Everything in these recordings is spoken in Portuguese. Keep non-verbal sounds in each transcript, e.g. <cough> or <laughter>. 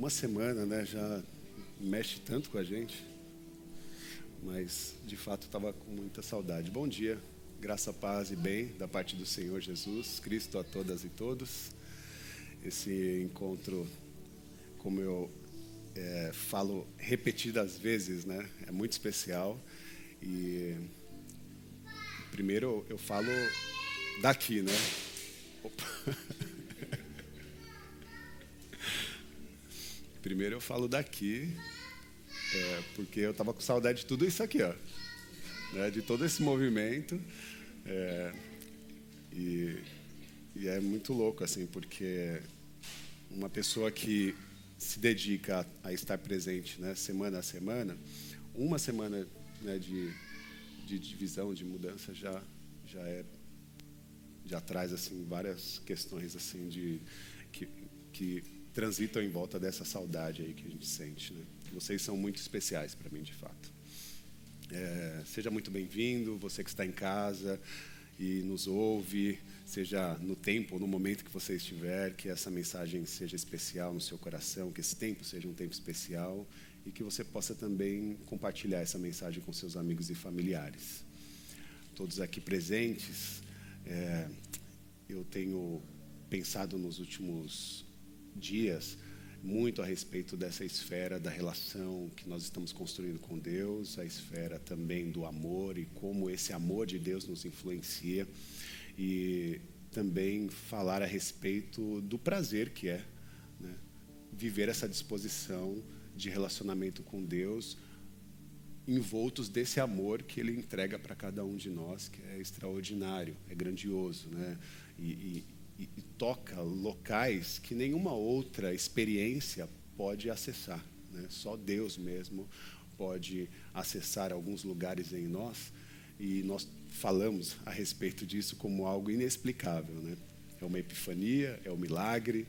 uma semana, né? Já mexe tanto com a gente. Mas, de fato, estava com muita saudade. Bom dia, graça, paz e bem da parte do Senhor Jesus Cristo a todas e todos. Esse encontro, como eu é, falo repetidas vezes, né? É muito especial. E primeiro eu falo daqui, né? Opa. <laughs> Primeiro eu falo daqui, é, porque eu estava com saudade de tudo isso aqui, ó, né, de todo esse movimento. É, e, e, é muito louco, assim, porque uma pessoa que se dedica a, a estar presente né, semana a semana, uma semana né, de, de divisão, de mudança, já, já, é, já traz assim, várias questões assim, de, que, que transitam em volta dessa saudade aí que a gente sente. Né? Vocês são muito especiais para mim, de fato. É, seja muito bem-vindo, você que está em casa e nos ouve, seja no tempo ou no momento que você estiver, que essa mensagem seja especial no seu coração, que esse tempo seja um tempo especial e que você possa também compartilhar essa mensagem com seus amigos e familiares. Todos aqui presentes, é, eu tenho pensado nos últimos dias muito a respeito dessa esfera da relação que nós estamos construindo com Deus, a esfera também do amor e como esse amor de Deus nos influencia e também falar a respeito do prazer que é né, viver essa disposição de relacionamento com Deus envoltos desse amor que Ele entrega para cada um de nós, que é extraordinário, é grandioso, né? E, e, e, e toca locais que nenhuma outra experiência pode acessar. Né? Só Deus mesmo pode acessar alguns lugares em nós e nós falamos a respeito disso como algo inexplicável. Né? É uma epifania, é um milagre.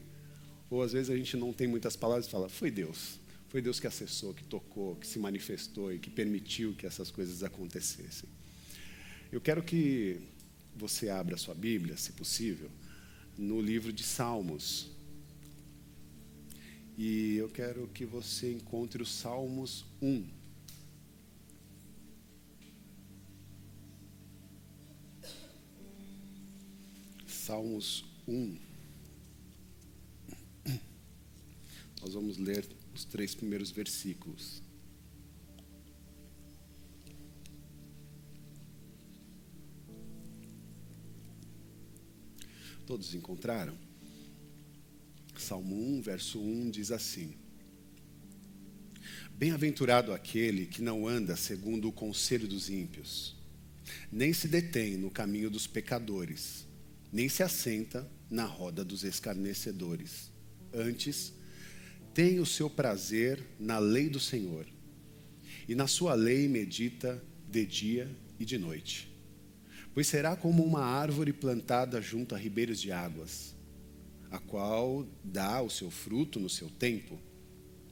Ou às vezes a gente não tem muitas palavras e fala, foi Deus. Foi Deus que acessou, que tocou, que se manifestou e que permitiu que essas coisas acontecessem. Eu quero que você abra sua Bíblia, se possível, no livro de Salmos. E eu quero que você encontre os Salmos 1. Salmos 1. Nós vamos ler os três primeiros versículos. Todos encontraram? Salmo 1, verso 1 diz assim: Bem-aventurado aquele que não anda segundo o conselho dos ímpios, nem se detém no caminho dos pecadores, nem se assenta na roda dos escarnecedores. Antes, tem o seu prazer na lei do Senhor, e na sua lei medita de dia e de noite pois será como uma árvore plantada junto a ribeiros de águas, a qual dá o seu fruto no seu tempo,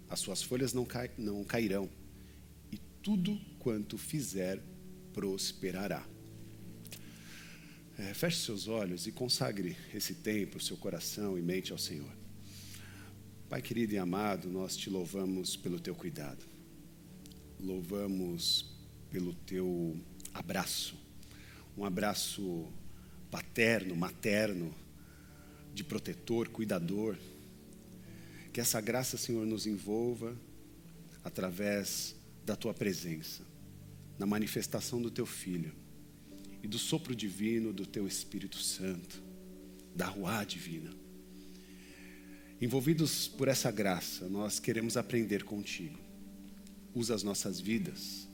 as suas folhas não, cai, não cairão, e tudo quanto fizer prosperará. É, feche seus olhos e consagre esse tempo, seu coração e mente ao Senhor. Pai querido e amado, nós te louvamos pelo teu cuidado, louvamos pelo teu abraço um abraço paterno, materno, de protetor, cuidador. Que essa graça, Senhor, nos envolva através da tua presença, na manifestação do teu filho e do sopro divino do teu Espírito Santo, da rua divina. Envolvidos por essa graça, nós queremos aprender contigo. Usa as nossas vidas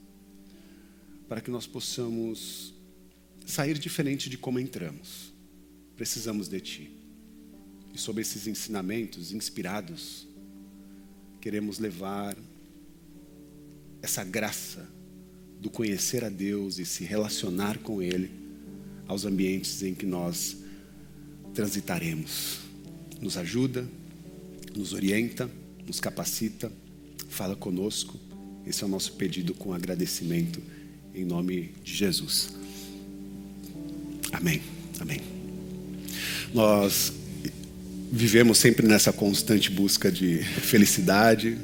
para que nós possamos sair diferente de como entramos. Precisamos de Ti. E sobre esses ensinamentos inspirados, queremos levar essa graça do conhecer a Deus e se relacionar com Ele aos ambientes em que nós transitaremos. Nos ajuda, nos orienta, nos capacita, fala conosco. Esse é o nosso pedido com agradecimento em nome de Jesus. Amém. Amém. Nós vivemos sempre nessa constante busca de felicidade.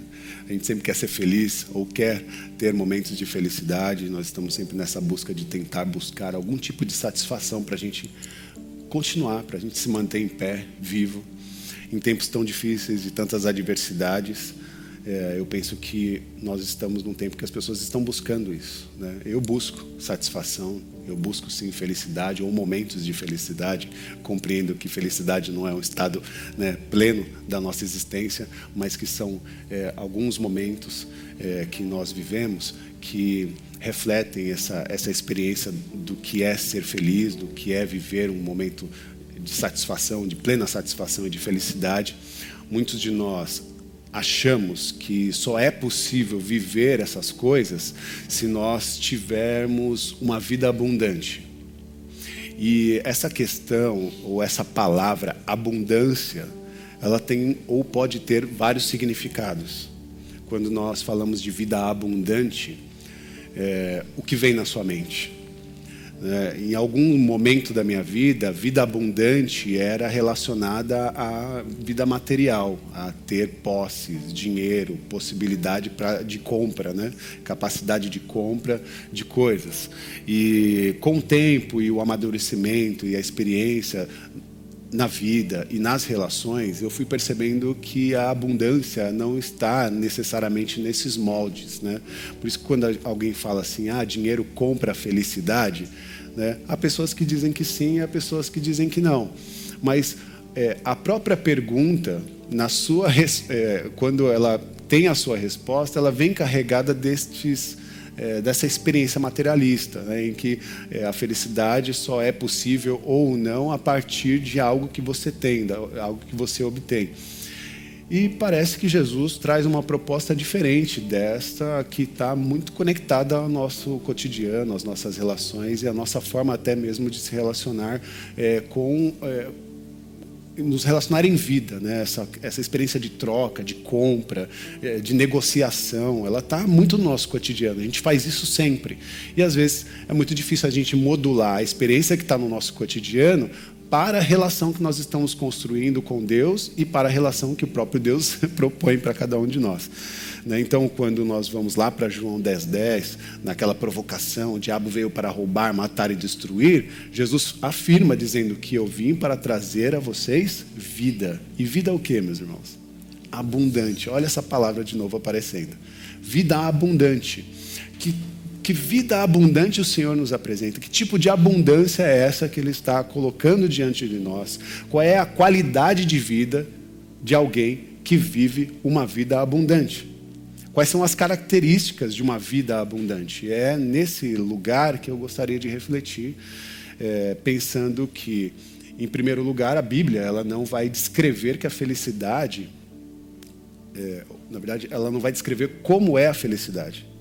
A gente sempre quer ser feliz ou quer ter momentos de felicidade. Nós estamos sempre nessa busca de tentar buscar algum tipo de satisfação para a gente continuar, para a gente se manter em pé, vivo, em tempos tão difíceis e tantas adversidades. É, eu penso que nós estamos num tempo que as pessoas estão buscando isso. Né? Eu busco satisfação, eu busco sim felicidade ou momentos de felicidade. Compreendo que felicidade não é um estado né, pleno da nossa existência, mas que são é, alguns momentos é, que nós vivemos que refletem essa, essa experiência do que é ser feliz, do que é viver um momento de satisfação, de plena satisfação e de felicidade. Muitos de nós achamos que só é possível viver essas coisas se nós tivermos uma vida abundante. E essa questão, ou essa palavra abundância, ela tem ou pode ter vários significados. Quando nós falamos de vida abundante, é, o que vem na sua mente? É, em algum momento da minha vida, vida abundante era relacionada à vida material, a ter posses, dinheiro, possibilidade pra, de compra, né? capacidade de compra de coisas. E com o tempo e o amadurecimento e a experiência na vida e nas relações, eu fui percebendo que a abundância não está necessariamente nesses moldes, né? Por isso, quando alguém fala assim, ah, dinheiro compra felicidade, né? Há pessoas que dizem que sim, há pessoas que dizem que não. Mas é, a própria pergunta, na sua é, quando ela tem a sua resposta, ela vem carregada destes é, dessa experiência materialista, né, em que é, a felicidade só é possível ou não a partir de algo que você tem, algo que você obtém. E parece que Jesus traz uma proposta diferente desta, que está muito conectada ao nosso cotidiano, às nossas relações e à nossa forma até mesmo de se relacionar é, com. É, nos relacionar em vida, né? essa, essa experiência de troca, de compra, é, de negociação, ela está muito no nosso cotidiano. A gente faz isso sempre. E às vezes é muito difícil a gente modular a experiência que está no nosso cotidiano para a relação que nós estamos construindo com Deus e para a relação que o próprio Deus <laughs> propõe para cada um de nós. Né? Então, quando nós vamos lá para João 10,10, 10, naquela provocação, o diabo veio para roubar, matar e destruir, Jesus afirma dizendo que eu vim para trazer a vocês vida. E vida o que, meus irmãos? Abundante. Olha essa palavra de novo aparecendo. Vida abundante. Que que vida abundante o Senhor nos apresenta? Que tipo de abundância é essa que Ele está colocando diante de nós? Qual é a qualidade de vida de alguém que vive uma vida abundante? Quais são as características de uma vida abundante? É nesse lugar que eu gostaria de refletir, é, pensando que, em primeiro lugar, a Bíblia ela não vai descrever que a felicidade, é, na verdade, ela não vai descrever como é a felicidade.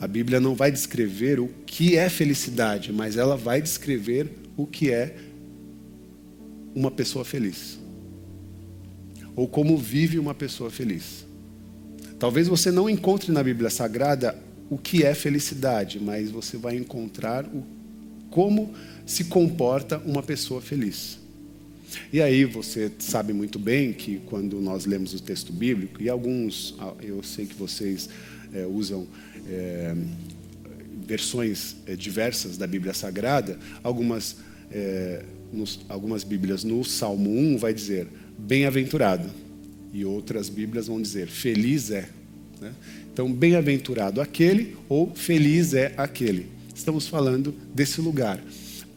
A Bíblia não vai descrever o que é felicidade, mas ela vai descrever o que é uma pessoa feliz. Ou como vive uma pessoa feliz. Talvez você não encontre na Bíblia Sagrada o que é felicidade, mas você vai encontrar o, como se comporta uma pessoa feliz. E aí você sabe muito bem que quando nós lemos o texto bíblico, e alguns, eu sei que vocês é, usam é, versões é, diversas da Bíblia Sagrada, algumas, é, nos, algumas Bíblias no Salmo 1 vai dizer bem-aventurado, e outras Bíblias vão dizer feliz é. Né? Então, bem-aventurado aquele ou feliz é aquele. Estamos falando desse lugar.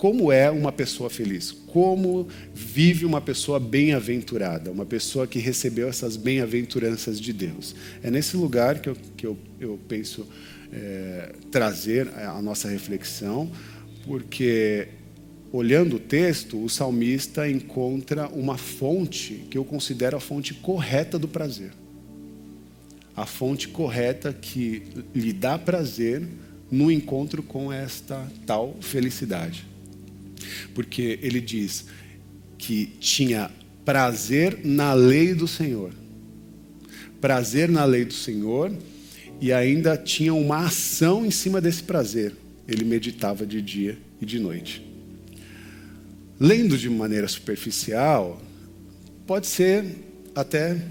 Como é uma pessoa feliz? Como vive uma pessoa bem-aventurada? Uma pessoa que recebeu essas bem-aventuranças de Deus. É nesse lugar que eu, que eu, eu penso é, trazer a nossa reflexão, porque olhando o texto, o salmista encontra uma fonte que eu considero a fonte correta do prazer. A fonte correta que lhe dá prazer no encontro com esta tal felicidade. Porque ele diz que tinha prazer na lei do Senhor. Prazer na lei do Senhor e ainda tinha uma ação em cima desse prazer. Ele meditava de dia e de noite. Lendo de maneira superficial, pode ser até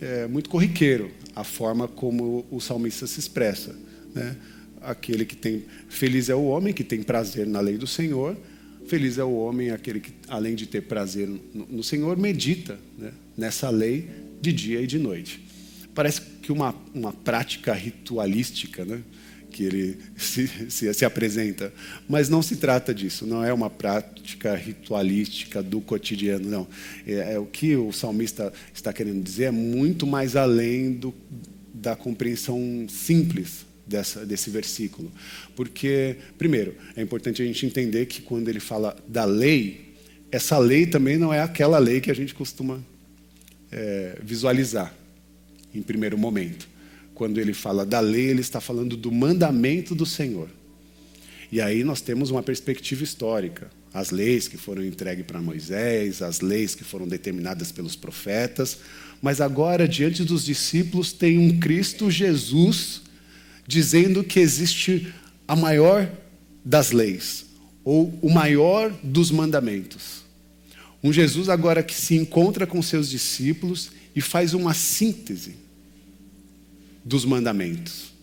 é, muito corriqueiro a forma como o salmista se expressa. Né? Aquele que tem. Feliz é o homem que tem prazer na lei do Senhor. Feliz é o homem, aquele que, além de ter prazer no, Senhor, medita né? nessa lei de dia e de noite. Parece que uma, uma prática ritualística, né? que ele <laughs> se, se, se, apresenta. Mas não se trata disso, não é uma prática ritualística do cotidiano, não. É, é o que o salmista está querendo dizer é muito mais além do, da compreensão simples dessa, desse versículo. Porque, primeiro, é importante a gente entender que quando ele fala da lei, essa lei também não é aquela lei que a gente costuma é, visualizar em primeiro momento quando ele fala da lei, ele está falando do mandamento do Senhor. E aí nós temos uma perspectiva histórica. As leis que foram entregues para Moisés, as leis que foram determinadas pelos profetas. Mas agora, diante dos discípulos, tem um Cristo Jesus dizendo que existe a maior das leis, ou o maior dos mandamentos. Um Jesus agora que se encontra com seus discípulos e faz uma síntese dos mandamentos.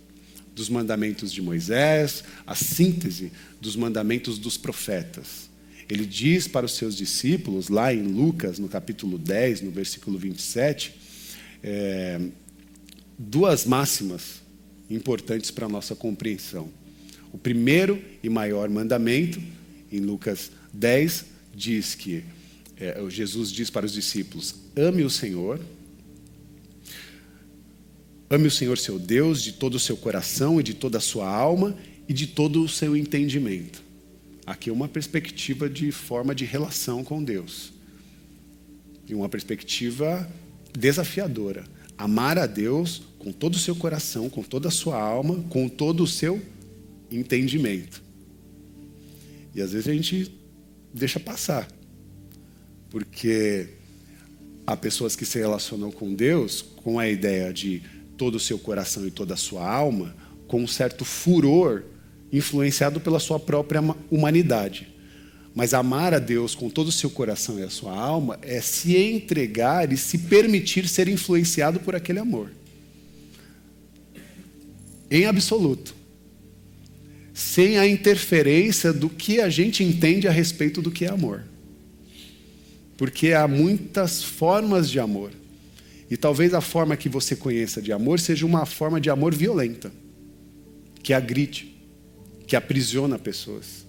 Dos mandamentos de Moisés, a síntese dos mandamentos dos profetas. Ele diz para os seus discípulos, lá em Lucas, no capítulo 10, no versículo 27, é, duas máximas importantes para a nossa compreensão. O primeiro e maior mandamento, em Lucas 10, diz que é, Jesus diz para os discípulos: ame o Senhor Ame o Senhor seu Deus de todo o seu coração e de toda a sua alma e de todo o seu entendimento. Aqui é uma perspectiva de forma de relação com Deus. E uma perspectiva desafiadora. Amar a Deus com todo o seu coração, com toda a sua alma, com todo o seu entendimento. E às vezes a gente deixa passar. Porque há pessoas que se relacionam com Deus com a ideia de todo o seu coração e toda a sua alma, com um certo furor, influenciado pela sua própria humanidade. Mas amar a Deus com todo o seu coração e a sua alma é se entregar e se permitir ser influenciado por aquele amor. Em absoluto. Sem a interferência do que a gente entende a respeito do que é amor. Porque há muitas formas de amor. E talvez a forma que você conheça de amor seja uma forma de amor violenta, que agride, que aprisiona pessoas.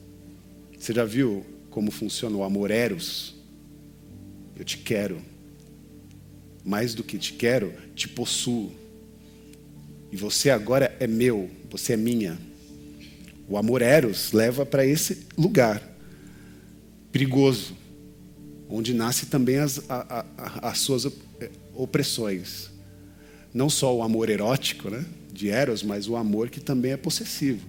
Você já viu como funciona o amor eros? Eu te quero. Mais do que te quero, te possuo. E você agora é meu, você é minha. O amor eros leva para esse lugar perigoso, onde nasce também as, a, a, as suas opressões. Não só o amor erótico, né, de Eros, mas o amor que também é possessivo.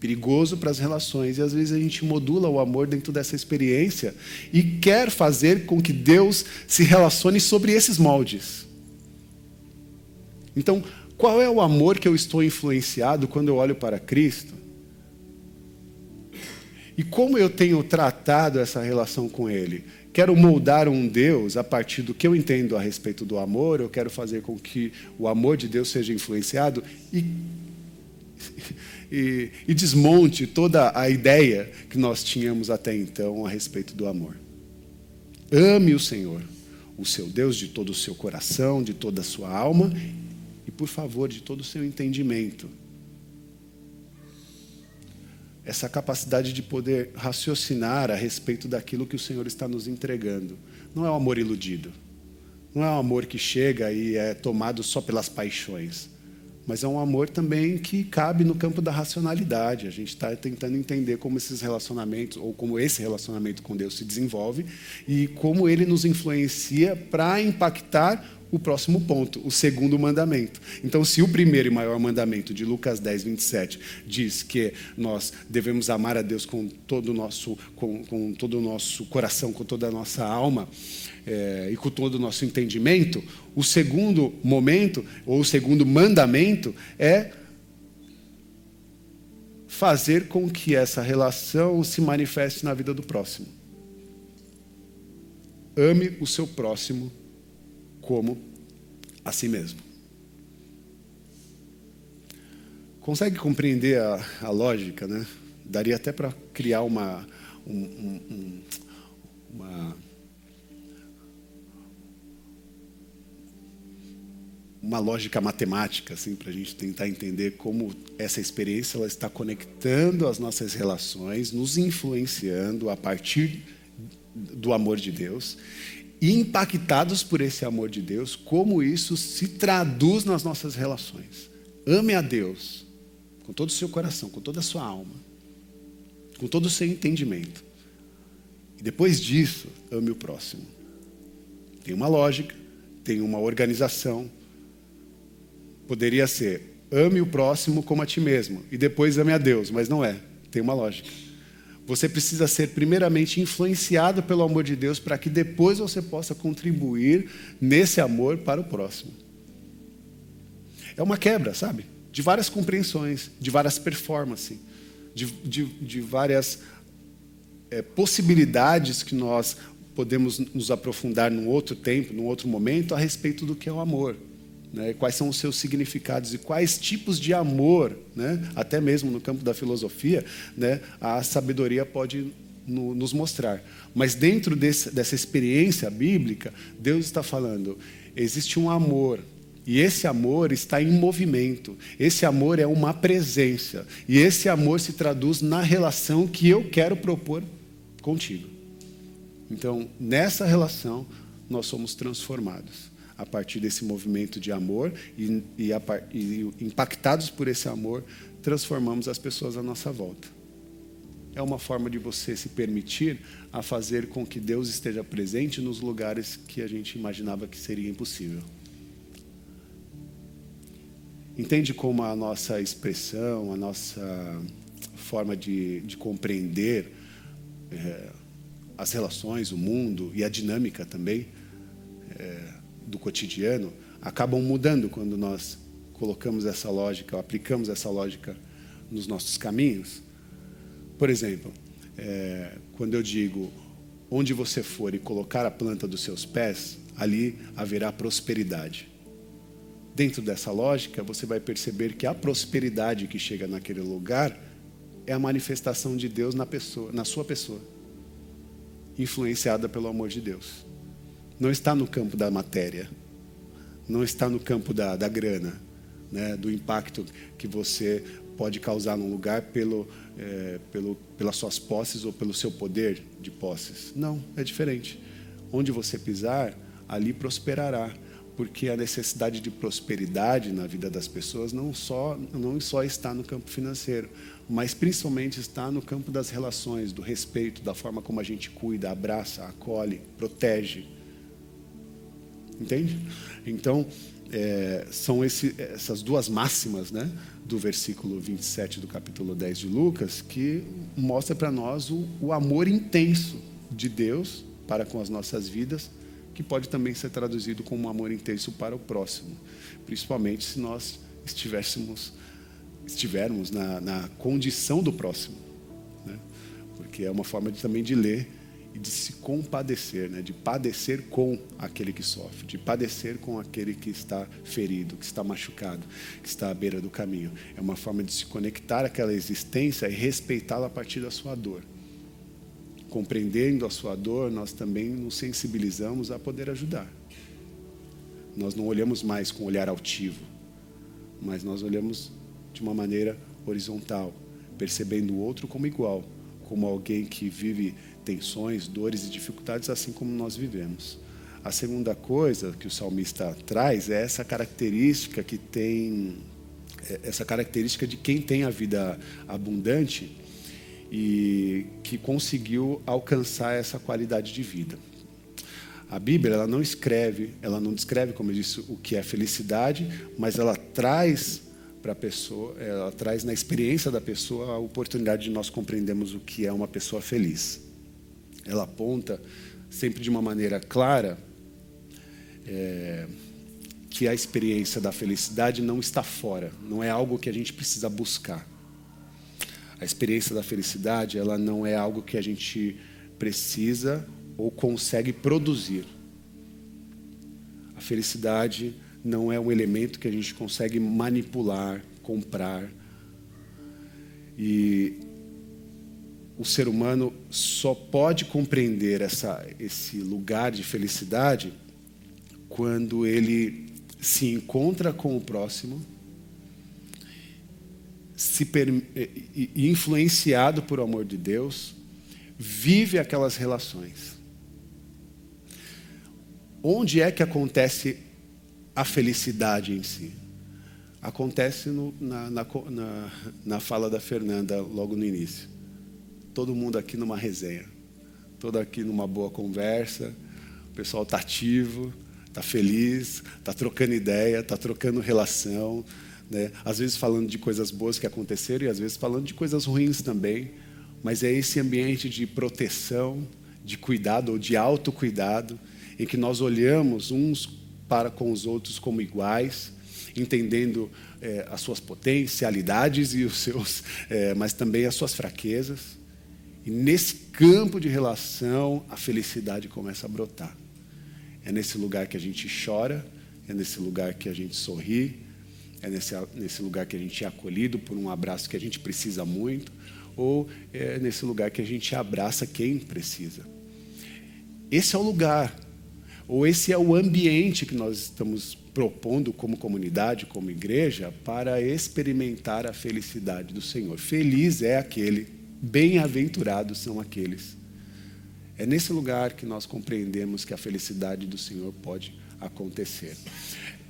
Perigoso para as relações. E às vezes a gente modula o amor dentro dessa experiência e quer fazer com que Deus se relacione sobre esses moldes. Então, qual é o amor que eu estou influenciado quando eu olho para Cristo? E como eu tenho tratado essa relação com Ele? quero moldar um Deus a partir do que eu entendo a respeito do amor, eu quero fazer com que o amor de Deus seja influenciado e, e, e desmonte toda a ideia que nós tínhamos até então a respeito do amor. Ame o Senhor, o seu Deus, de todo o seu coração, de toda a sua alma e, por favor, de todo o seu entendimento essa capacidade de poder raciocinar a respeito daquilo que o Senhor está nos entregando. Não é um amor iludido. Não é um amor que chega e é tomado só pelas paixões. Mas é um amor também que cabe no campo da racionalidade. A gente está tentando entender como esses relacionamentos, ou como esse relacionamento com Deus se desenvolve e como ele nos influencia para impactar o próximo ponto, o segundo mandamento. Então, se o primeiro e maior mandamento de Lucas 10, 27 diz que nós devemos amar a Deus com todo o nosso, com, com todo o nosso coração, com toda a nossa alma é, e com todo o nosso entendimento, o segundo momento, ou o segundo mandamento, é fazer com que essa relação se manifeste na vida do próximo. ame o seu próximo como a si mesmo. Consegue compreender a, a lógica, né? Daria até para criar uma, um, um, uma, uma lógica matemática, assim, para a gente tentar entender como essa experiência ela está conectando as nossas relações, nos influenciando a partir do amor de Deus e impactados por esse amor de Deus, como isso se traduz nas nossas relações. Ame a Deus com todo o seu coração, com toda a sua alma, com todo o seu entendimento. E depois disso, ame o próximo. Tem uma lógica, tem uma organização. Poderia ser ame o próximo como a ti mesmo e depois ame a Deus, mas não é. Tem uma lógica. Você precisa ser primeiramente influenciado pelo amor de Deus para que depois você possa contribuir nesse amor para o próximo. É uma quebra, sabe? de várias compreensões, de várias performances, de, de, de várias é, possibilidades que nós podemos nos aprofundar num outro tempo, num outro momento, a respeito do que é o amor. Né? Quais são os seus significados e quais tipos de amor, né? até mesmo no campo da filosofia, né? a sabedoria pode no, nos mostrar. Mas dentro desse, dessa experiência bíblica, Deus está falando: existe um amor e esse amor está em movimento. Esse amor é uma presença. E esse amor se traduz na relação que eu quero propor contigo. Então, nessa relação, nós somos transformados a partir desse movimento de amor e, e, a, e impactados por esse amor, transformamos as pessoas à nossa volta. É uma forma de você se permitir a fazer com que Deus esteja presente nos lugares que a gente imaginava que seria impossível. Entende como a nossa expressão, a nossa forma de, de compreender é, as relações, o mundo e a dinâmica também é, do cotidiano acabam mudando quando nós colocamos essa lógica, aplicamos essa lógica nos nossos caminhos? Por exemplo, é, quando eu digo onde você for e colocar a planta dos seus pés, ali haverá prosperidade. Dentro dessa lógica, você vai perceber que a prosperidade que chega naquele lugar é a manifestação de Deus na pessoa, na sua pessoa, influenciada pelo amor de Deus. Não está no campo da matéria, não está no campo da, da grana, né, do impacto que você pode causar num lugar pelo, é, pelo, pelas suas posses ou pelo seu poder de posses. Não, é diferente. Onde você pisar, ali prosperará porque a necessidade de prosperidade na vida das pessoas não só, não só está no campo financeiro, mas principalmente está no campo das relações, do respeito, da forma como a gente cuida, abraça, acolhe, protege. Entende? Então, é, são esse, essas duas máximas né, do versículo 27 do capítulo 10 de Lucas que mostra para nós o, o amor intenso de Deus para com as nossas vidas que pode também ser traduzido como um amor intenso para o próximo, principalmente se nós estivéssemos, estivermos na, na condição do próximo, né? porque é uma forma de, também de ler e de se compadecer, né? de padecer com aquele que sofre, de padecer com aquele que está ferido, que está machucado, que está à beira do caminho. É uma forma de se conectar àquela existência e respeitá-la a partir da sua dor compreendendo a sua dor, nós também nos sensibilizamos a poder ajudar. Nós não olhamos mais com olhar altivo, mas nós olhamos de uma maneira horizontal, percebendo o outro como igual, como alguém que vive tensões, dores e dificuldades assim como nós vivemos. A segunda coisa que o salmista traz é essa característica que tem é, essa característica de quem tem a vida abundante e que conseguiu alcançar essa qualidade de vida. A Bíblia ela não escreve, ela não descreve, como eu disse, o que é felicidade, mas ela traz para a pessoa, ela traz na experiência da pessoa a oportunidade de nós compreendermos o que é uma pessoa feliz. Ela aponta sempre de uma maneira clara é, que a experiência da felicidade não está fora, não é algo que a gente precisa buscar. A experiência da felicidade, ela não é algo que a gente precisa ou consegue produzir. A felicidade não é um elemento que a gente consegue manipular, comprar. E o ser humano só pode compreender essa, esse lugar de felicidade quando ele se encontra com o próximo, se influenciado por amor de Deus, vive aquelas relações. Onde é que acontece a felicidade em si? Acontece no, na, na, na, na fala da Fernanda logo no início. Todo mundo aqui numa resenha, todo aqui numa boa conversa, o pessoal está ativo, está feliz, está trocando ideia, está trocando relação, né? às vezes falando de coisas boas que aconteceram e às vezes falando de coisas ruins também, mas é esse ambiente de proteção, de cuidado ou de autocuidado, em que nós olhamos uns para com os outros como iguais, entendendo é, as suas potencialidades e os seus, é, mas também as suas fraquezas. E nesse campo de relação, a felicidade começa a brotar. É nesse lugar que a gente chora, é nesse lugar que a gente sorri, é nesse, nesse lugar que a gente é acolhido por um abraço que a gente precisa muito, ou é nesse lugar que a gente abraça quem precisa. Esse é o lugar, ou esse é o ambiente que nós estamos propondo como comunidade, como igreja, para experimentar a felicidade do Senhor. Feliz é aquele, bem-aventurados são aqueles é nesse lugar que nós compreendemos que a felicidade do Senhor pode acontecer.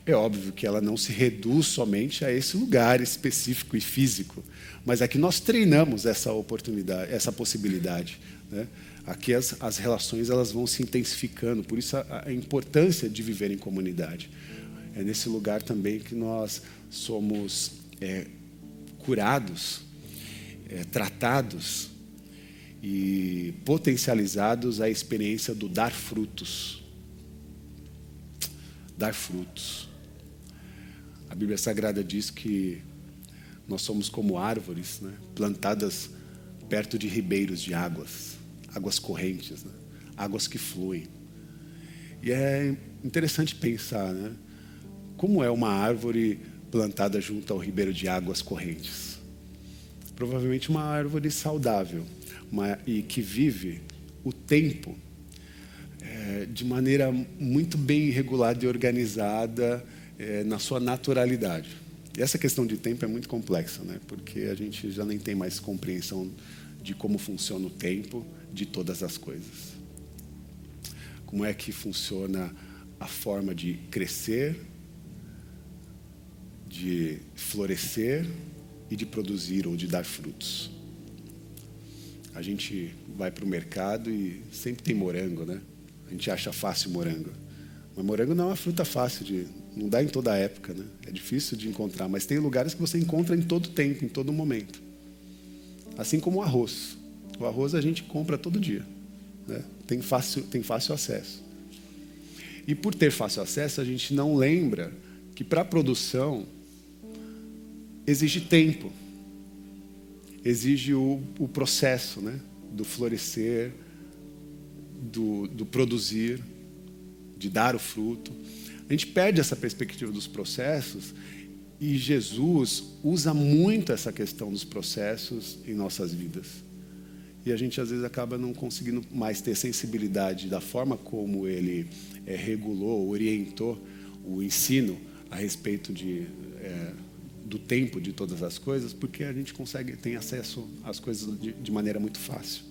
É óbvio que ela não se reduz somente a esse lugar específico e físico, mas aqui nós treinamos essa oportunidade, essa possibilidade. Né? Aqui as, as relações elas vão se intensificando, por isso a, a importância de viver em comunidade. É nesse lugar também que nós somos é, curados, é, tratados e potencializados a experiência do dar frutos. Dar frutos. A Bíblia Sagrada diz que nós somos como árvores né, plantadas perto de ribeiros de águas, águas correntes, né, águas que fluem. E é interessante pensar, né, como é uma árvore plantada junto ao ribeiro de águas correntes. Provavelmente uma árvore saudável, uma, e que vive o tempo é, de maneira muito bem regulada e organizada é, na sua naturalidade. E essa questão de tempo é muito complexa, né? porque a gente já nem tem mais compreensão de como funciona o tempo de todas as coisas. Como é que funciona a forma de crescer, de florescer e de produzir ou de dar frutos. A gente vai para o mercado e sempre tem morango, né? A gente acha fácil morango. Mas morango não é uma fruta fácil de. Não dá em toda época, né? É difícil de encontrar, mas tem lugares que você encontra em todo tempo, em todo momento. Assim como o arroz. O arroz a gente compra todo dia. Né? Tem, fácil, tem fácil acesso. E por ter fácil acesso, a gente não lembra que para a produção exige tempo exige o, o processo né? do florescer, do, do produzir, de dar o fruto. A gente perde essa perspectiva dos processos e Jesus usa muito essa questão dos processos em nossas vidas. E a gente às vezes acaba não conseguindo mais ter sensibilidade da forma como ele é, regulou, orientou o ensino a respeito de é, do tempo de todas as coisas, porque a gente consegue tem acesso às coisas de, de maneira muito fácil.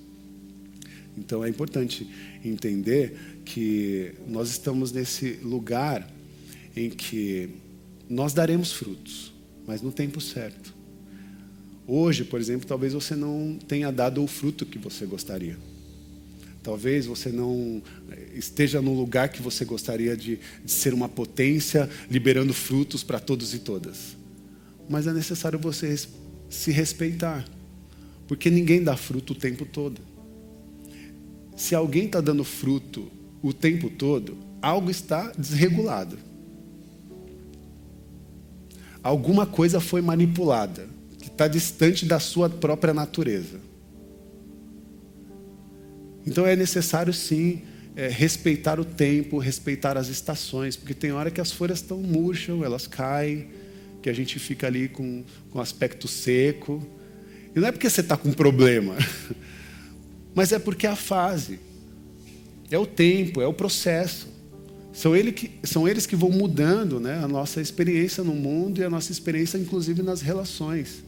Então é importante entender que nós estamos nesse lugar em que nós daremos frutos, mas no tempo certo. Hoje, por exemplo, talvez você não tenha dado o fruto que você gostaria. Talvez você não esteja no lugar que você gostaria de, de ser uma potência, liberando frutos para todos e todas mas é necessário você se respeitar, porque ninguém dá fruto o tempo todo. Se alguém está dando fruto o tempo todo, algo está desregulado. Alguma coisa foi manipulada, que está distante da sua própria natureza. Então é necessário sim é, respeitar o tempo, respeitar as estações, porque tem hora que as folhas estão murcham, elas caem, que a gente fica ali com, com aspecto seco. E não é porque você está com problema, <laughs> mas é porque é a fase, é o tempo, é o processo. São, ele que, são eles que vão mudando né, a nossa experiência no mundo e a nossa experiência, inclusive, nas relações.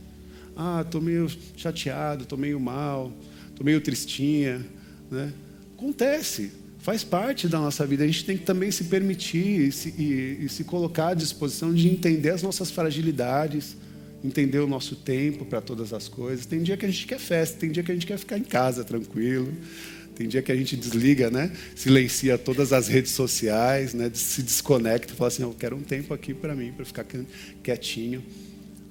Ah, estou meio chateado, estou meio mal, estou meio tristinha. Né? Acontece, faz parte da nossa vida. A gente tem que também se permitir e se, e, e se colocar à disposição de entender as nossas fragilidades, entender o nosso tempo para todas as coisas. Tem dia que a gente quer festa, tem dia que a gente quer ficar em casa tranquilo. Tem dia que a gente desliga, né? Silencia todas as redes sociais, né? Se desconecta, fala assim: eu quero um tempo aqui para mim, para ficar quietinho,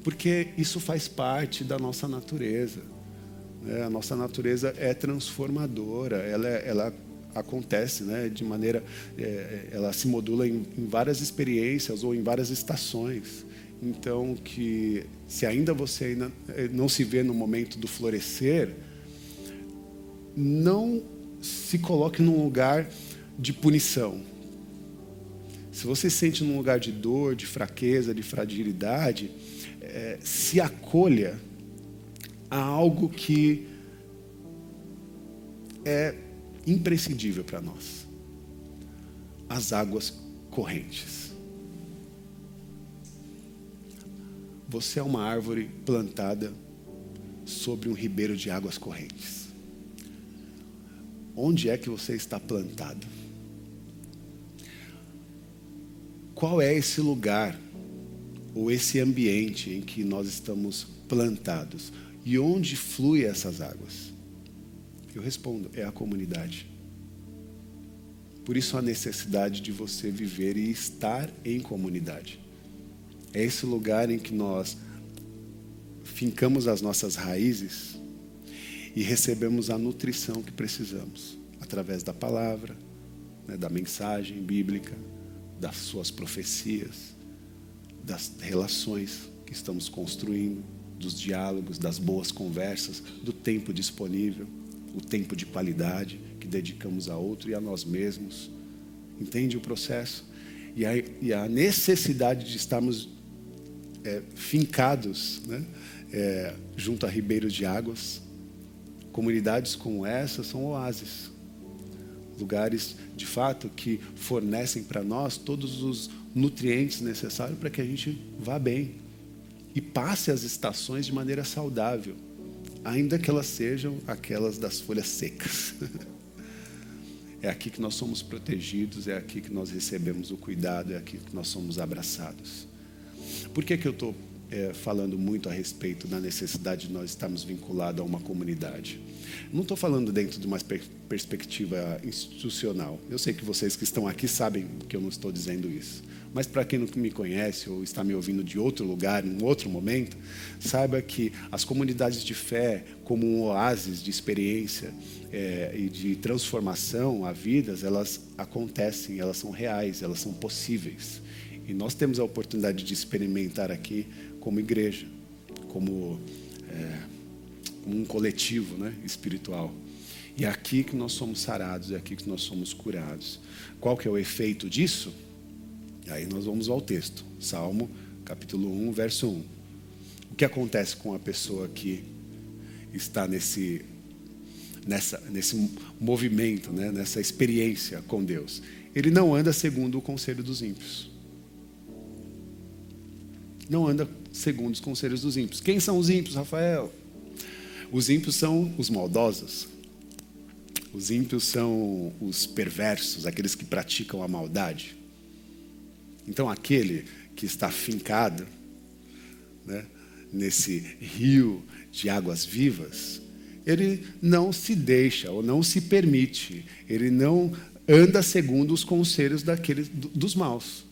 porque isso faz parte da nossa natureza. Né? A nossa natureza é transformadora, ela, é, ela acontece, né? De maneira, é, ela se modula em, em várias experiências ou em várias estações. Então, que se ainda você ainda eh, não se vê no momento do florescer, não se coloque num lugar de punição. Se você se sente num lugar de dor, de fraqueza, de fragilidade, é, se acolha a algo que é imprescindível para nós: as águas correntes. Você é uma árvore plantada sobre um ribeiro de águas correntes. Onde é que você está plantado? Qual é esse lugar ou esse ambiente em que nós estamos plantados? E onde fluem essas águas? Eu respondo: é a comunidade. Por isso a necessidade de você viver e estar em comunidade. É esse lugar em que nós fincamos as nossas raízes e recebemos a nutrição que precisamos através da palavra, né, da mensagem bíblica, das suas profecias, das relações que estamos construindo, dos diálogos, das boas conversas, do tempo disponível, o tempo de qualidade que dedicamos a outro e a nós mesmos. Entende o processo? E a, e a necessidade de estarmos é, fincados né, é, junto a ribeiros de águas, Comunidades como essa são oásis. Lugares, de fato, que fornecem para nós todos os nutrientes necessários para que a gente vá bem e passe as estações de maneira saudável, ainda que elas sejam aquelas das folhas secas. <laughs> É aqui que nós somos protegidos, é aqui que nós recebemos o cuidado, é aqui que nós somos abraçados. Por que, que eu estou é, falando muito a respeito da necessidade de nós estarmos vinculados a uma comunidade. Não estou falando dentro de uma perspectiva institucional. Eu sei que vocês que estão aqui sabem que eu não estou dizendo isso. Mas para quem não me conhece ou está me ouvindo de outro lugar, em outro momento, saiba que as comunidades de fé, como um oásis de experiência é, e de transformação a vidas, elas acontecem, elas são reais, elas são possíveis. E nós temos a oportunidade de experimentar aqui como igreja, como, é, um coletivo né, espiritual. E é aqui que nós somos sarados, é aqui que nós somos curados. Qual que é o efeito disso? Aí nós vamos ao texto. Salmo, capítulo 1, verso 1. O que acontece com a pessoa que está nesse, nessa, nesse movimento, né, nessa experiência com Deus? Ele não anda segundo o conselho dos ímpios. Não anda segundo os conselhos dos ímpios. Quem são os ímpios, Rafael? Os ímpios são os maldosos. Os ímpios são os perversos, aqueles que praticam a maldade. Então, aquele que está fincado né, nesse rio de águas vivas, ele não se deixa ou não se permite, ele não anda segundo os conselhos daqueles, dos maus.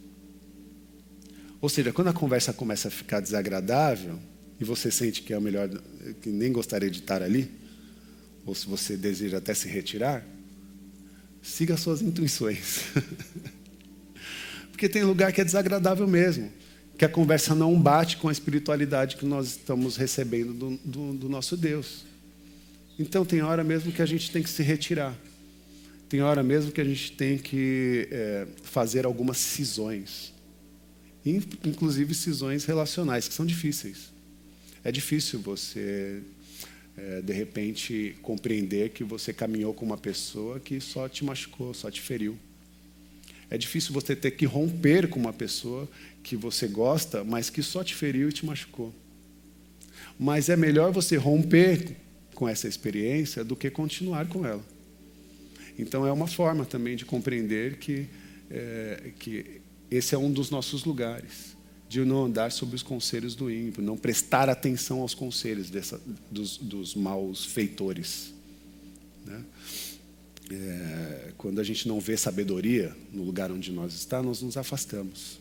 Ou seja, quando a conversa começa a ficar desagradável e você sente que é o melhor, que nem gostaria de estar ali, ou se você deseja até se retirar, siga suas intuições. <laughs> Porque tem lugar que é desagradável mesmo, que a conversa não bate com a espiritualidade que nós estamos recebendo do, do, do nosso Deus. Então tem hora mesmo que a gente tem que se retirar. Tem hora mesmo que a gente tem que é, fazer algumas cisões. Inclusive cisões relacionais, que são difíceis. É difícil você, é, de repente, compreender que você caminhou com uma pessoa que só te machucou, só te feriu. É difícil você ter que romper com uma pessoa que você gosta, mas que só te feriu e te machucou. Mas é melhor você romper com essa experiência do que continuar com ela. Então é uma forma também de compreender que, é, que esse é um dos nossos lugares, de não andar sobre os conselhos do ímpio, não prestar atenção aos conselhos dessa, dos, dos maus feitores. Né? É, quando a gente não vê sabedoria no lugar onde nós estamos, nós nos afastamos.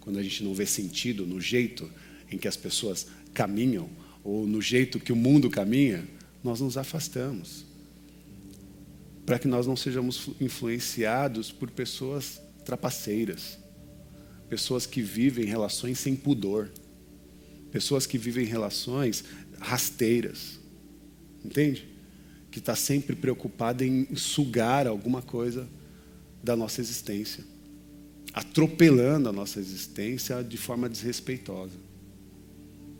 Quando a gente não vê sentido no jeito em que as pessoas caminham, ou no jeito que o mundo caminha, nós nos afastamos. Para que nós não sejamos influenciados por pessoas trapaceiras, pessoas que vivem relações sem pudor, pessoas que vivem relações rasteiras. Entende? Que está sempre preocupada em sugar alguma coisa da nossa existência, atropelando a nossa existência de forma desrespeitosa.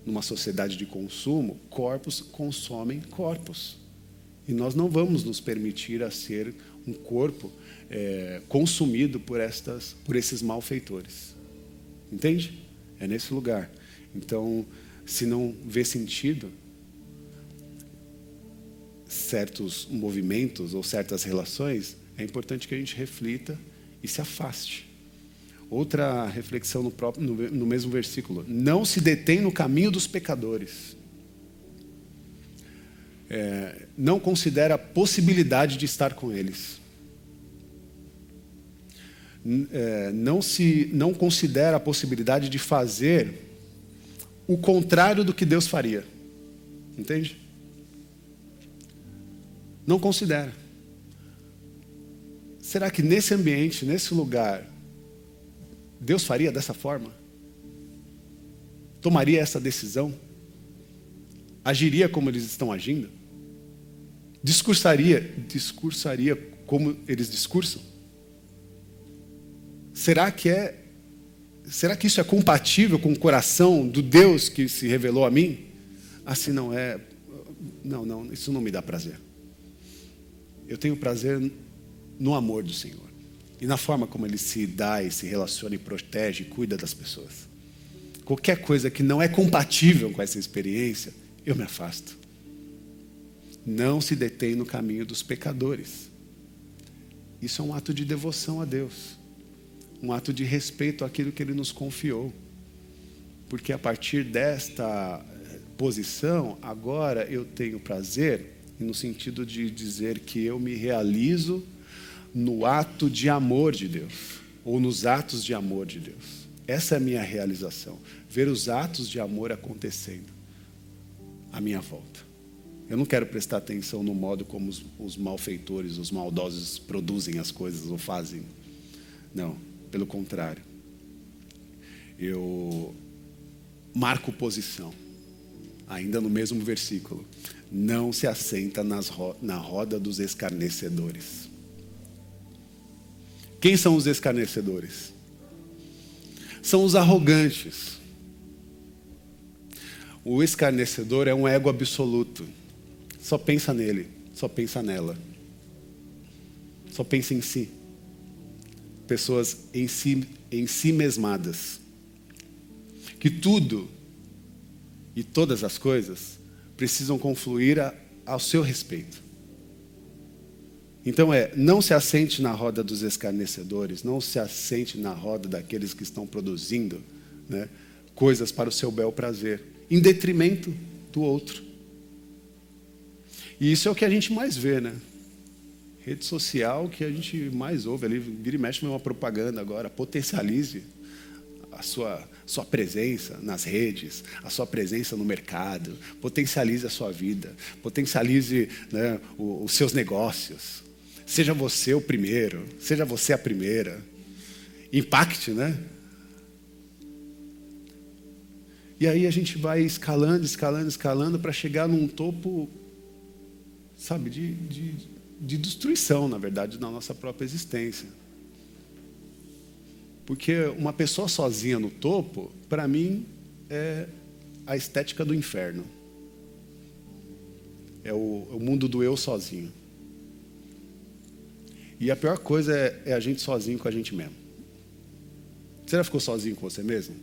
Numa sociedade de consumo, corpos consomem corpos. E nós não vamos nos permitir a ser um corpo é, consumido por, estas, por esses malfeitores. Entende? É nesse lugar. Então, se não vê sentido, certos movimentos ou certas relações, é importante que a gente reflita e se afaste. Outra reflexão no, próprio, no, no mesmo versículo: não se detém no caminho dos pecadores. É, não considera a possibilidade de estar com eles. É, não, se, não considera a possibilidade de fazer o contrário do que Deus faria. Entende? Não considera. Será que nesse ambiente, nesse lugar, Deus faria dessa forma? Tomaria essa decisão? Agiria como eles estão agindo? Discursaria, discursaria como eles discursam? Será que é Será que isso é compatível com o coração do Deus que se revelou a mim? Assim não é. Não, não, isso não me dá prazer. Eu tenho prazer no amor do Senhor e na forma como Ele se dá e se relaciona e protege e cuida das pessoas. Qualquer coisa que não é compatível com essa experiência, eu me afasto. Não se detém no caminho dos pecadores. Isso é um ato de devoção a Deus, um ato de respeito àquilo que Ele nos confiou. Porque a partir desta posição, agora eu tenho prazer no sentido de dizer que eu me realizo no ato de amor de Deus, ou nos atos de amor de Deus. Essa é a minha realização, ver os atos de amor acontecendo à minha volta. Eu não quero prestar atenção no modo como os, os malfeitores, os maldosos produzem as coisas ou fazem. Não, pelo contrário. Eu marco posição, ainda no mesmo versículo não se assenta ro na roda dos escarnecedores. Quem são os escarnecedores? São os arrogantes. O escarnecedor é um ego absoluto. Só pensa nele, só pensa nela. Só pensa em si. Pessoas em si, em si mesmadas. Que tudo e todas as coisas precisam confluir a, ao seu respeito. Então é, não se assente na roda dos escarnecedores, não se assente na roda daqueles que estão produzindo né, coisas para o seu bel prazer, em detrimento do outro. E isso é o que a gente mais vê, né? Rede social que a gente mais ouve ali, vira e mexe uma propaganda agora, potencialize a sua, sua presença nas redes, a sua presença no mercado, potencialize a sua vida, potencialize né, os, seus negócios. Seja você o primeiro, seja você a primeira. Impacte, né? E aí a gente vai escalando, escalando, escalando para chegar num topo sabe, de, de, de destruição, na verdade, da nossa própria existência. Porque uma pessoa sozinha no topo, para mim, é a estética do inferno. É o, é o, mundo do eu sozinho. E a pior coisa é, é a gente sozinho com a gente mesmo. Você já ficou sozinho com você mesmo?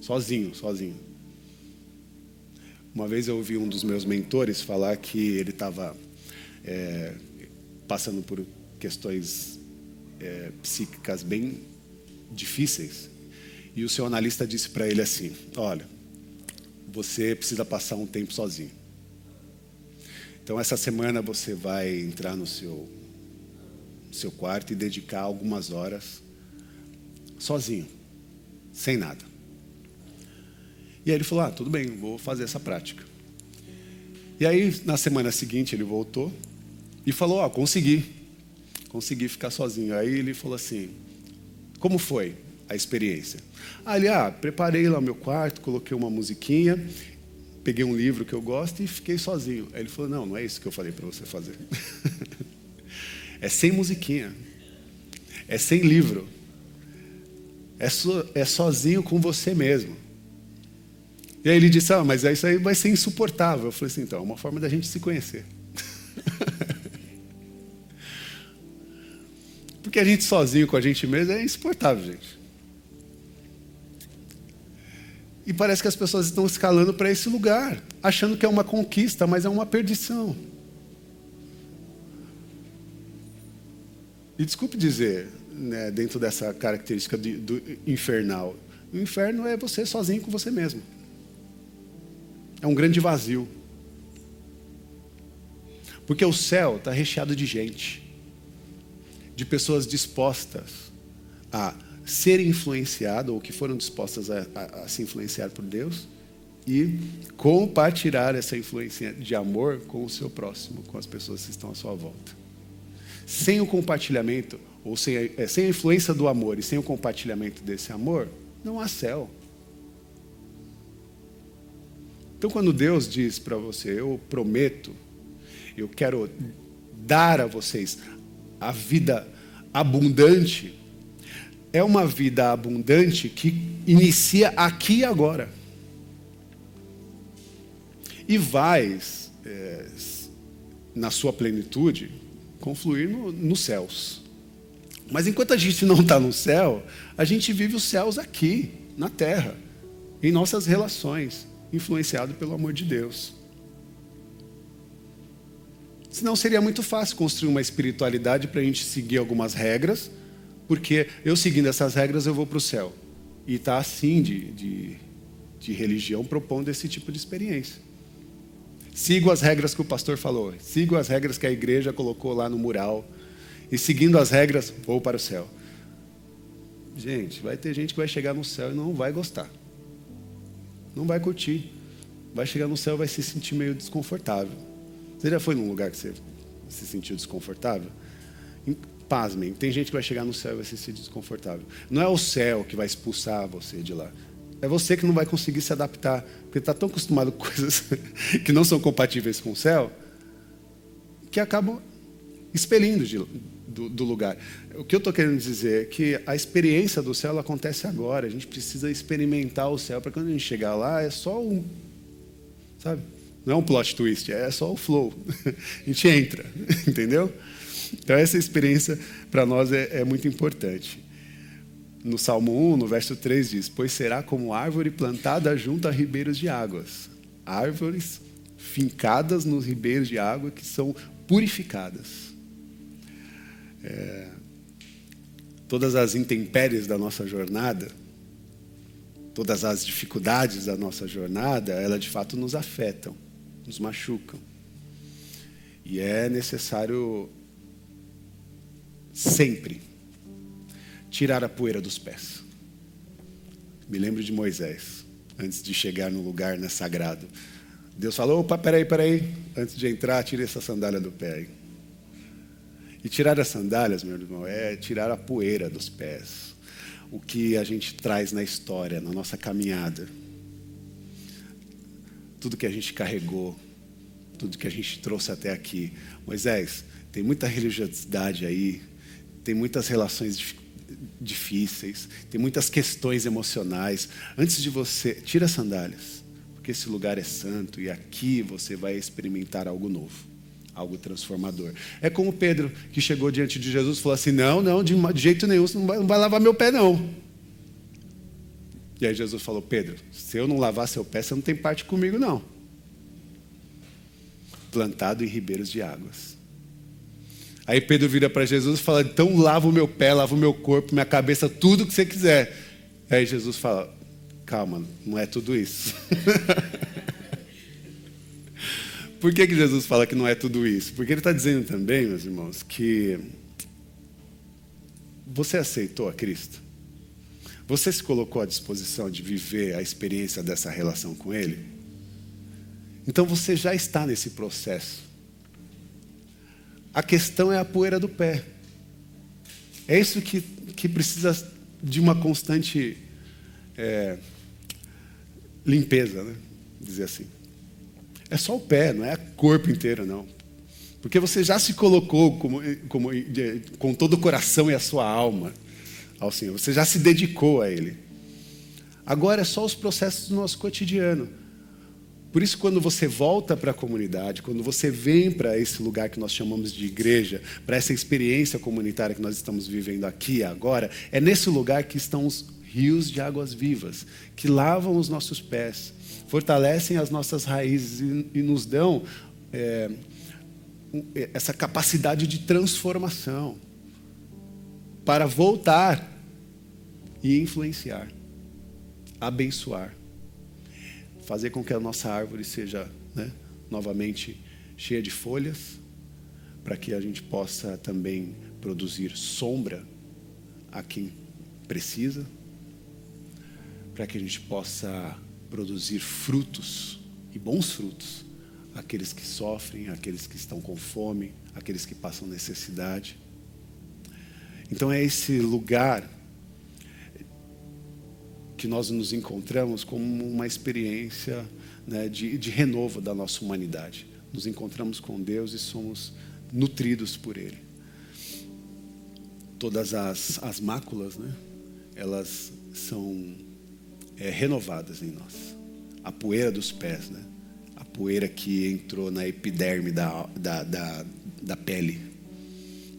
Sozinho, sozinho. Uma vez eu ouvi um dos meus mentores falar que ele estava é, passando por questões é, psíquicas bem difíceis. E o seu analista disse para ele assim: Olha, você precisa passar um tempo sozinho. Então, essa semana você vai entrar no seu, seu quarto e dedicar algumas horas sozinho, sem nada. E aí ele falou: Ah, tudo bem, vou fazer essa prática. E aí, na semana seguinte, ele voltou e falou: Ah, consegui, consegui ficar sozinho. Aí ele falou assim: Como foi a experiência? Ali, ah, preparei lá o meu quarto, coloquei uma musiquinha, peguei um livro que eu gosto e fiquei sozinho. Aí ele falou: Não, não é isso que eu falei para você fazer. <laughs> é sem musiquinha, é sem livro, é, so, é sozinho com você mesmo. E aí ele disse: Ah, mas isso aí vai ser insuportável. Eu falei assim: Então, é uma forma da gente se conhecer. Porque a gente sozinho com a gente mesmo é insuportável, gente. E parece que as pessoas estão escalando para esse lugar, achando que é uma conquista, mas é uma perdição. E desculpe dizer, né, dentro dessa característica de, do infernal, o inferno é você sozinho com você mesmo. É um grande vazio. Porque o céu está recheado de gente, de pessoas dispostas a ser influenciado, ou que foram dispostas a, a, a se influenciar por Deus, e compartilhar essa influência de amor com o seu próximo, com as pessoas que estão à sua volta. Sem o compartilhamento, ou sem a, é, sem a influência do amor e sem o compartilhamento desse amor, não há céu. Então, quando Deus diz para você, eu prometo, eu quero dar a vocês a vida abundante, é uma vida abundante que inicia aqui e agora. E vai, é, na sua plenitude, confluir no, nos céus. Mas enquanto a gente não está no céu, a gente vive os céus aqui, na terra, em nossas relações, influenciado pelo amor de Deus. Senão seria muito fácil construir uma espiritualidade para a gente seguir algumas regras porque eu seguindo essas regras eu vou para o céu. E está assim de, de, de religião propondo esse tipo de experiência. Sigo as regras que o pastor falou, sigo as regras que a igreja colocou lá no mural, e seguindo as regras, vou para o céu. Gente, vai ter gente que vai chegar no céu e não vai gostar. Não vai curtir. Vai chegar no céu e vai se sentir meio desconfortável. Você já foi num lugar que você se sentiu desconfortável? pasmem, tem gente que vai chegar no céu e vai se sentir desconfortável. Não é o céu que vai expulsar você de lá. É você que não vai conseguir se adaptar, porque está tão acostumado com <laughs> coisas que não são compatíveis com o céu, que acabam expelindo de, do, do, lugar. O que eu estou querendo dizer é que a experiência do céu acontece agora. A gente precisa experimentar o céu para quando a gente chegar lá é só um, sabe? Não é um plot twist, é só o flow. <laughs> A gente entra, <laughs> entendeu? Então, essa experiência para nós é, é, muito importante. No Salmo 1, no verso 3, diz: Pois será como árvore plantada junto a ribeiros de águas, árvores fincadas nos ribeiros de água que são purificadas. É, todas as intempéries da nossa jornada, todas as dificuldades da nossa jornada, elas de fato nos afetam, nos machucam. E é necessário sempre tirar a poeira dos pés. Me lembro de Moisés, antes de chegar no lugar né, sagrado. Deus falou: opa, peraí, peraí, antes de entrar, tire essa sandália do pé. E tirar as sandálias, meu irmão, é tirar a poeira dos pés. O que a gente traz na história, na nossa caminhada. Tudo que a gente carregou, tudo que a gente trouxe até aqui. Moisés, tem muita religiosidade aí, tem muitas relações difíceis, tem muitas questões emocionais. Antes de você, tira as sandálias, porque esse lugar é santo e aqui você vai experimentar algo novo, algo transformador. É como Pedro que chegou diante de Jesus e falou assim: Não, não, de, jeito nenhum, você não vai, não vai lavar meu pé, não. E aí Jesus falou: Pedro, se eu não lavar seu pé, você não tem parte comigo, não. Plantado em ribeiros de águas. Aí Pedro vira para Jesus e fala: Então lava o meu pé, lava o meu corpo, minha cabeça, tudo que você quiser. Aí Jesus fala: Calma, não é tudo isso. <laughs> Por que, que Jesus fala que não é tudo isso? Porque ele está dizendo também, meus irmãos, que você aceitou a Cristo? Você se colocou à disposição de viver a experiência dessa relação com Ele? Então você já está nesse processo. A questão é a poeira do pé. É isso que, que precisa de uma constante é, limpeza, né? dizer assim. É só o pé, não é o corpo inteiro, não. Porque você já se colocou como, como, com todo o coração e a sua alma ao Senhor. Você já se dedicou a Ele. Agora é só os processos do nosso cotidiano. Por isso, quando você volta para a comunidade, quando você vem para esse lugar que nós chamamos de igreja, para essa experiência comunitária que nós estamos vivendo aqui e agora, é nesse lugar que estão os rios de águas vivas, que lavam os nossos pés, fortalecem as nossas raízes e, nos dão é, essa capacidade de transformação para voltar e influenciar, abençoar fazer com que a nossa árvore seja né, novamente cheia de folhas, para que a gente possa também produzir sombra a quem precisa, para que a gente possa produzir frutos e bons frutos àqueles que sofrem, àqueles que estão com fome, àqueles que passam necessidade. Então é esse lugar que nós nos encontramos como uma experiência né, de, de renovo da nossa humanidade. Nos encontramos com Deus e somos nutridos por Ele. Todas as, as máculas, né, elas são é, renovadas em nós. A poeira dos pés, né, a poeira que entrou na epiderme da, da, da, da pele,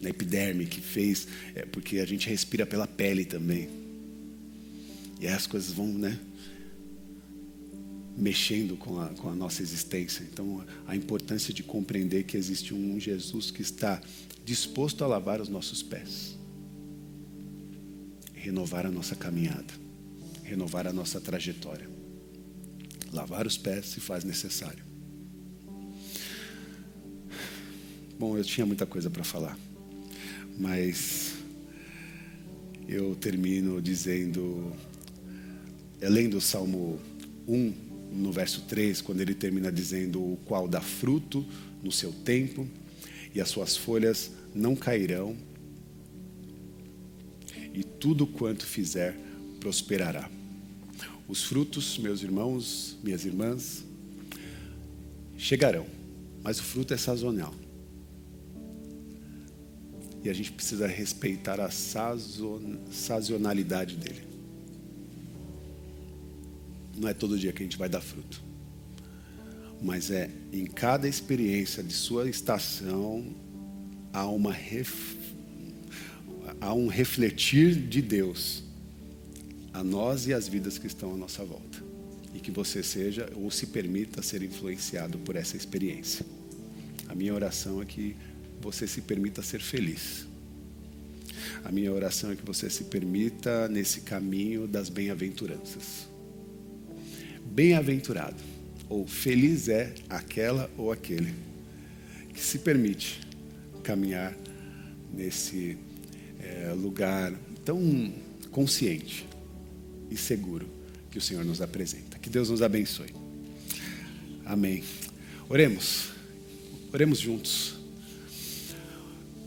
na epiderme que fez, é, porque a gente respira pela pele também e aí as coisas vão, né? Mexendo com a, com a nossa existência. Então, a importância de compreender que existe um Jesus que está disposto a lavar os nossos pés, renovar a nossa caminhada, renovar a nossa trajetória. Lavar os pés se faz necessário. Bom, eu tinha muita coisa para falar, mas eu termino dizendo além do Salmo 1, no verso 3, quando ele termina dizendo: O qual dá fruto no seu tempo, e as suas folhas não cairão, e tudo quanto fizer prosperará. Os frutos, meus irmãos, minhas irmãs, chegarão, mas o fruto é sazonal. E a gente precisa respeitar a sazonalidade dele. Não é todo dia que a gente vai dar fruto. Mas é em cada experiência de sua estação há uma ref... há um refletir de Deus a nós e as vidas que estão à nossa volta. E que você seja ou se permita ser influenciado por essa experiência. A minha oração é que você se permita ser feliz. A minha oração é que você se permita nesse caminho das bem-aventuranças. Bem-aventurado ou feliz é aquela ou aquele que se permite caminhar nesse é, lugar tão consciente e seguro que o Senhor nos apresenta. Que Deus nos abençoe. Amém. Oremos. Oremos juntos.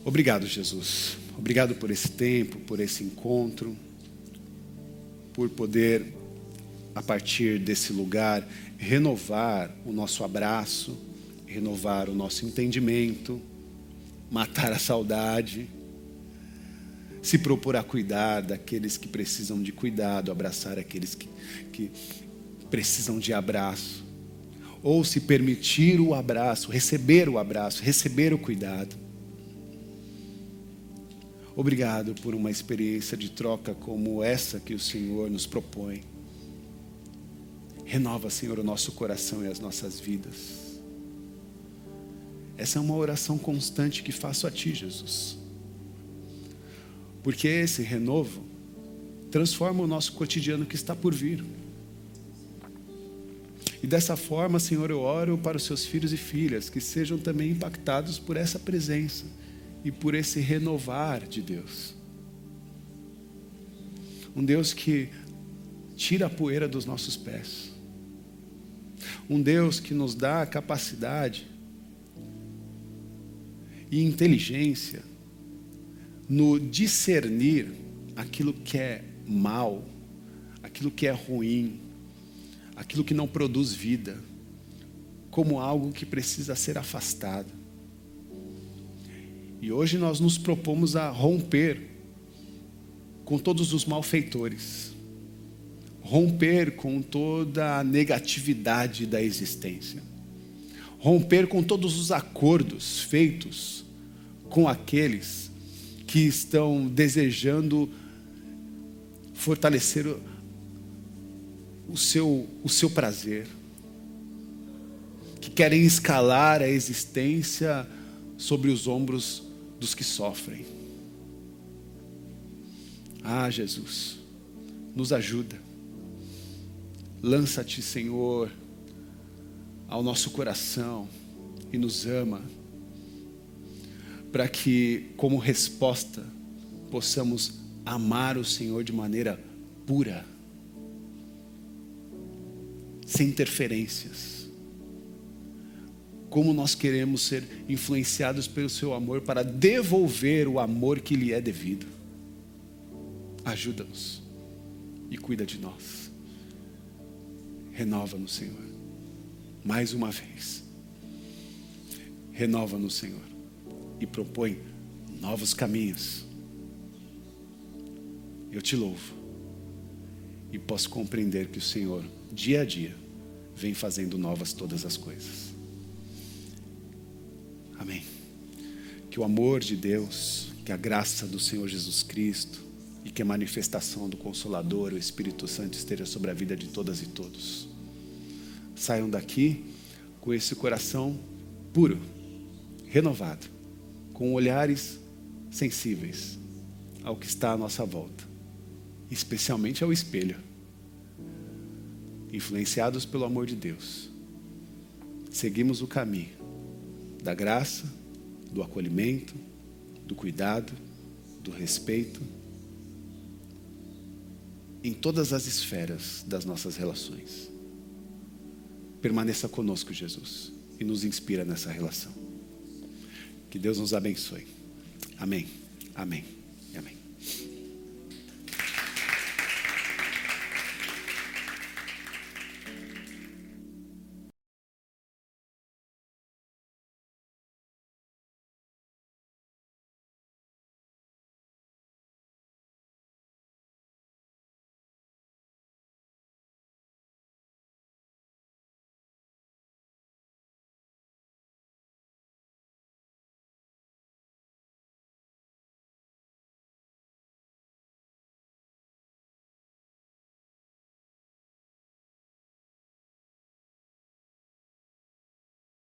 Obrigado, Jesus. Obrigado por esse tempo, por esse encontro, por poder a partir desse lugar, renovar o nosso abraço renovar o nosso entendimento, matar a saudade, se propor a cuidar daqueles que precisam de cuidado, abraçar aqueles que, que precisam de abraço, ou se permitir o abraço, receber o abraço, receber o cuidado. Obrigado por uma experiência de troca como essa que o Senhor nos propõe. Renova, Senhor, o nosso coração e as nossas vidas. Essa é uma oração constante que faço a Ti, Jesus. Porque esse renovo transforma o nosso cotidiano que está por vir. E dessa forma, Senhor, eu oro para os seus filhos e filhas que sejam também impactados por essa presença e por esse renovar de Deus. Um Deus que tira a poeira dos nossos pés. Um Deus que nos dá a capacidade e inteligência no discernir aquilo que é mal, aquilo que é ruim, aquilo que não produz vida, como algo que precisa ser afastado. E hoje nós nos propomos a romper com todos os malfeitores, romper com toda a negatividade da existência. Romper com todos os acordos feitos com aqueles que estão desejando fortalecer o seu, o seu prazer, que querem escalar a existência sobre os ombros dos que sofrem. Ah, Jesus, nos ajuda. Lança-te, Senhor, ao nosso coração e nos ama, para que, como resposta, possamos amar o Senhor de maneira pura, sem interferências. Como nós queremos ser influenciados pelo Seu amor para devolver o amor que lhe é devido. Ajuda-nos e cuida de nós. Renova-nos, Senhor mais uma vez. Renova no Senhor e propõe novos caminhos. Eu te louvo e posso compreender que o Senhor, dia a dia, vem fazendo novas todas as coisas. Amém. Que o amor de Deus, que a graça do Senhor Jesus Cristo e que a manifestação do Consolador, o Espírito Santo, esteja sobre a vida de todas e todos saiam daqui com esse coração puro, renovado, com olhares sensíveis ao que está à nossa volta, especialmente ao espelho, influenciados pelo amor de Deus. Seguimos o caminho da graça, do acolhimento, do cuidado, do respeito, em todas as esferas das nossas relações. Permaneça conosco, Jesus, e nos inspira nessa relação. Que Deus nos abençoe. Amém. Amém.